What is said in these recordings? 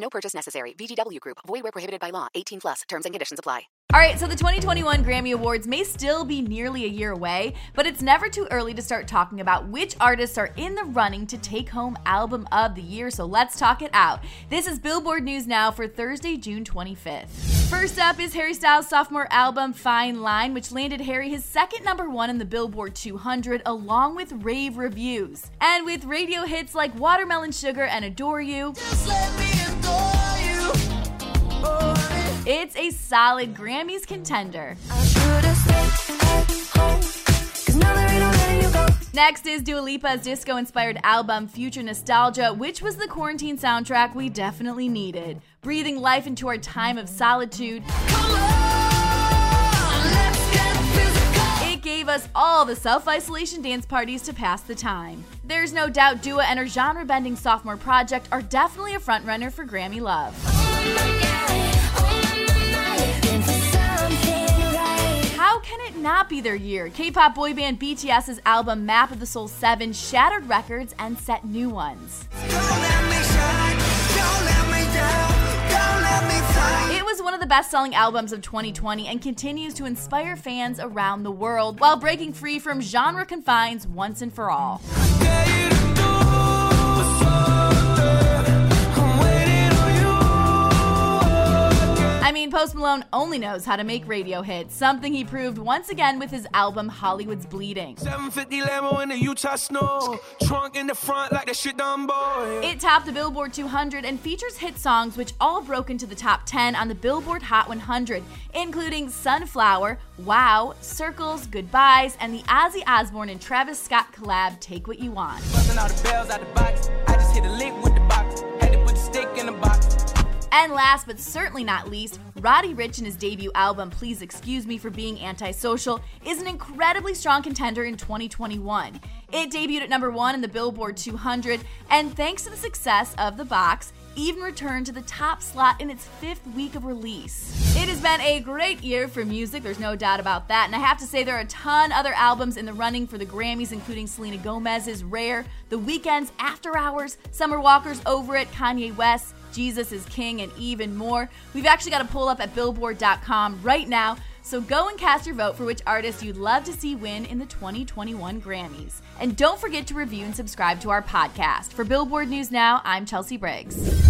No purchase necessary. VGW Group. Void where prohibited by law. 18 plus. Terms and conditions apply. All right, so the 2021 Grammy Awards may still be nearly a year away, but it's never too early to start talking about which artists are in the running to take home Album of the Year. So let's talk it out. This is Billboard News Now for Thursday, June 25th. First up is Harry Styles' sophomore album, Fine Line, which landed Harry his second number one in the Billboard 200, along with rave reviews. And with radio hits like Watermelon Sugar and Adore You. It's a solid Grammys contender. Next is Dua Lipa's disco inspired album Future Nostalgia, which was the quarantine soundtrack we definitely needed, breathing life into our time of solitude. It gave us all the self isolation dance parties to pass the time. There's no doubt Dua and her genre bending sophomore project are definitely a frontrunner for Grammy love. How not be their year? K pop boy band BTS's album Map of the Soul 7 shattered records and set new ones. It was one of the best selling albums of 2020 and continues to inspire fans around the world while breaking free from genre confines once and for all. I mean, Post Malone only knows how to make radio hits, something he proved once again with his album Hollywood's Bleeding. 750 Lambo in the Utah snow, trunk in the front like the shit done boy. It topped the Billboard 200 and features hit songs which all broke into the top 10 on the Billboard Hot 100, including Sunflower, Wow, Circles, Goodbyes, and the Ozzy Osbourne and Travis Scott collab Take What You Want. And last but certainly not least, Roddy Ricch in his debut album, Please Excuse Me for Being Antisocial, is an incredibly strong contender in 2021. It debuted at number one in the Billboard 200, and thanks to the success of the box, even returned to the top slot in its fifth week of release. It has been a great year for music, there's no doubt about that, and I have to say there are a ton other albums in the running for the Grammys, including Selena Gomez's Rare, The Weeknd's After Hours, Summer Walker's Over It, Kanye West, Jesus is King, and even more. We've actually got a poll up at billboard.com right now, so go and cast your vote for which artist you'd love to see win in the 2021 Grammys. And don't forget to review and subscribe to our podcast. For Billboard News Now, I'm Chelsea Briggs.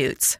substitutes.